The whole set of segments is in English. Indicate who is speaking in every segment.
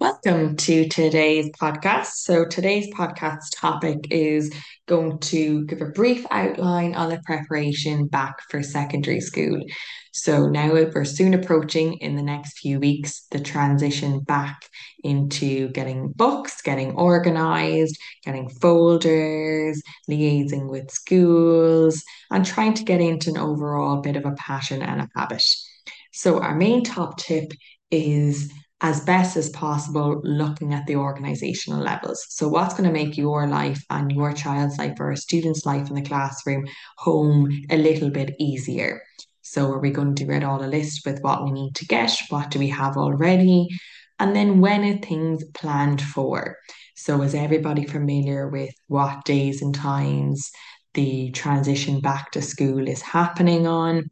Speaker 1: Welcome to today's podcast. So, today's podcast topic is going to give a brief outline on the preparation back for secondary school. So, now we're soon approaching in the next few weeks the transition back into getting books, getting organized, getting folders, liaising with schools, and trying to get into an overall bit of a passion and a habit. So, our main top tip is as best as possible looking at the organizational levels. So, what's going to make your life and your child's life or a student's life in the classroom home a little bit easier? So, are we going to get all a list with what we need to get? What do we have already? And then, when are things planned for? So, is everybody familiar with what days and times the transition back to school is happening on?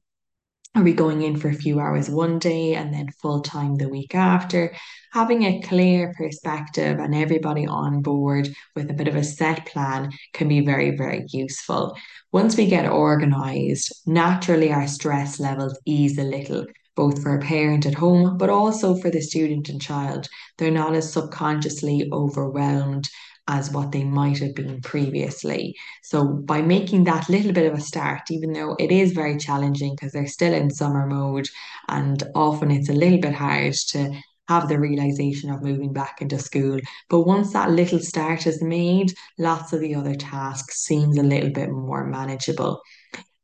Speaker 1: Are we going in for a few hours one day and then full time the week after? Having a clear perspective and everybody on board with a bit of a set plan can be very, very useful. Once we get organized, naturally our stress levels ease a little both for a parent at home, but also for the student and child. They're not as subconsciously overwhelmed as what they might have been previously. So by making that little bit of a start, even though it is very challenging because they're still in summer mode and often it's a little bit hard to have the realization of moving back into school. But once that little start is made, lots of the other tasks seems a little bit more manageable.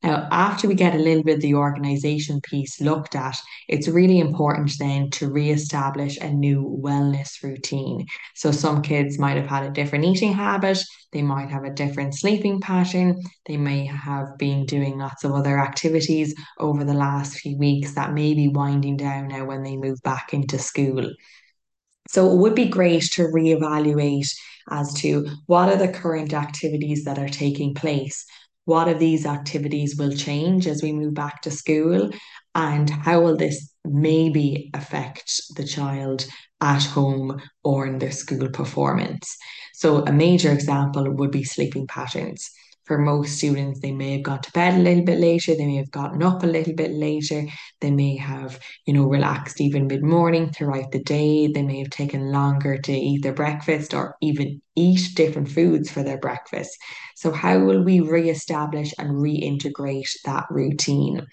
Speaker 1: Now, after we get a little bit of the organization piece looked at, it's really important then to re-establish a new wellness routine. So some kids might have had a different eating habit, they might have a different sleeping pattern, they may have been doing lots of other activities over the last few weeks that may be winding down now when they move back into school. So it would be great to reevaluate as to what are the current activities that are taking place what of these activities will change as we move back to school and how will this maybe affect the child at home or in their school performance. So a major example would be sleeping patterns for most students, they may have gone to bed a little bit later, they may have gotten up a little bit later, they may have, you know, relaxed even mid morning throughout the day, they may have taken longer to eat their breakfast or even eat different foods for their breakfast. So, how will we re-establish and reintegrate that routine?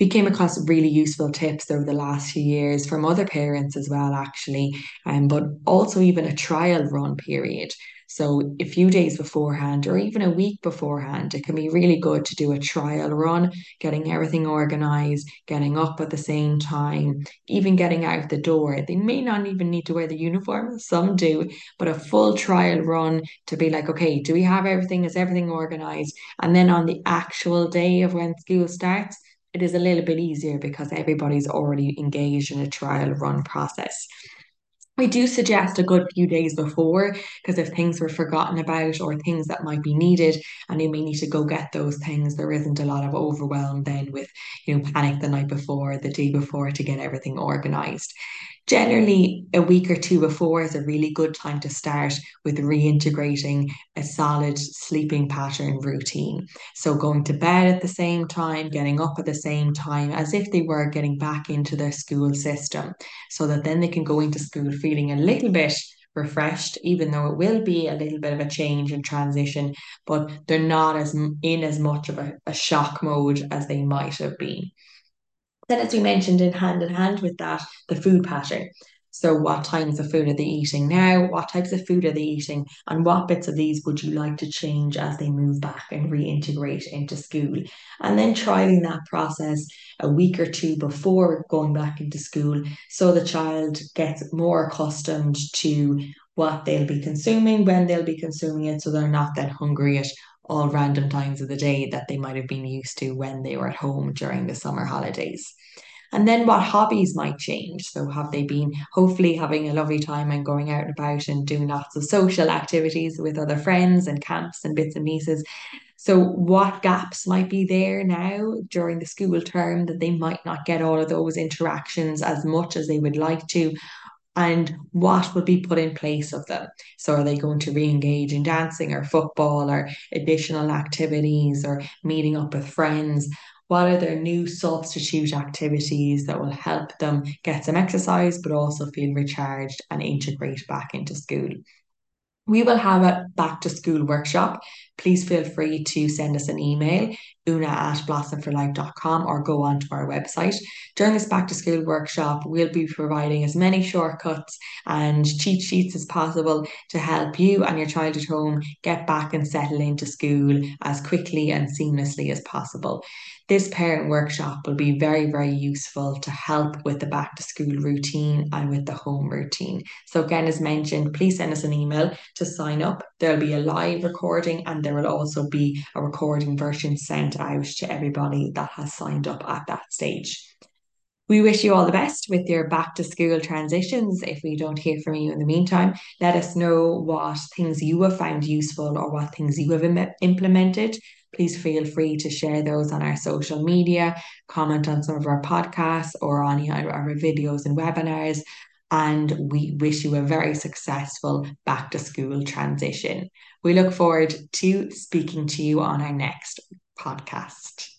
Speaker 1: We came across really useful tips over the last few years from other parents as well, actually, um, but also even a trial run period so a few days beforehand or even a week beforehand, it can be really good to do a trial run, getting everything organized, getting up at the same time, even getting out the door. They may not even need to wear the uniform, some do, but a full trial run to be like, okay, do we have everything? Is everything organized? And then on the actual day of when school starts, it is a little bit easier because everybody's already engaged in a trial run process. I do suggest a good few days before because if things were forgotten about or things that might be needed and you may need to go get those things, there isn't a lot of overwhelm then with, you know, panic the night before, the day before to get everything organized. Generally, a week or two before is a really good time to start with reintegrating a solid sleeping pattern routine. So, going to bed at the same time, getting up at the same time, as if they were getting back into their school system, so that then they can go into school feeling a little bit refreshed, even though it will be a little bit of a change and transition, but they're not as in as much of a, a shock mode as they might have been. Then, as we mentioned, in hand in hand with that, the food pattern. So, what times of food are they eating now? What types of food are they eating? And what bits of these would you like to change as they move back and reintegrate into school? And then trialing that process a week or two before going back into school so the child gets more accustomed to what they'll be consuming, when they'll be consuming it, so they're not that hungry at all random times of the day that they might have been used to when they were at home during the summer holidays. And then what hobbies might change. So, have they been hopefully having a lovely time and going out and about and doing lots of social activities with other friends and camps and bits and pieces? So, what gaps might be there now during the school term that they might not get all of those interactions as much as they would like to? and what would be put in place of them. So, are they going to re engage in dancing or football or additional activities or meeting up with friends? What are their new substitute activities that will help them get some exercise, but also feel recharged and integrate back into school? We will have a back to school workshop. Please feel free to send us an email, una at blossom4life.com, or go onto our website. During this back to school workshop, we'll be providing as many shortcuts and cheat sheets as possible to help you and your child at home get back and settle into school as quickly and seamlessly as possible. This parent workshop will be very, very useful to help with the back to school routine and with the home routine. So, again, as mentioned, please send us an email to sign up. There'll be a live recording and there will also be a recording version sent out to everybody that has signed up at that stage. We wish you all the best with your back to school transitions. If we don't hear from you in the meantime, let us know what things you have found useful or what things you have Im- implemented. Please feel free to share those on our social media, comment on some of our podcasts or on our videos and webinars. And we wish you a very successful back to school transition. We look forward to speaking to you on our next podcast.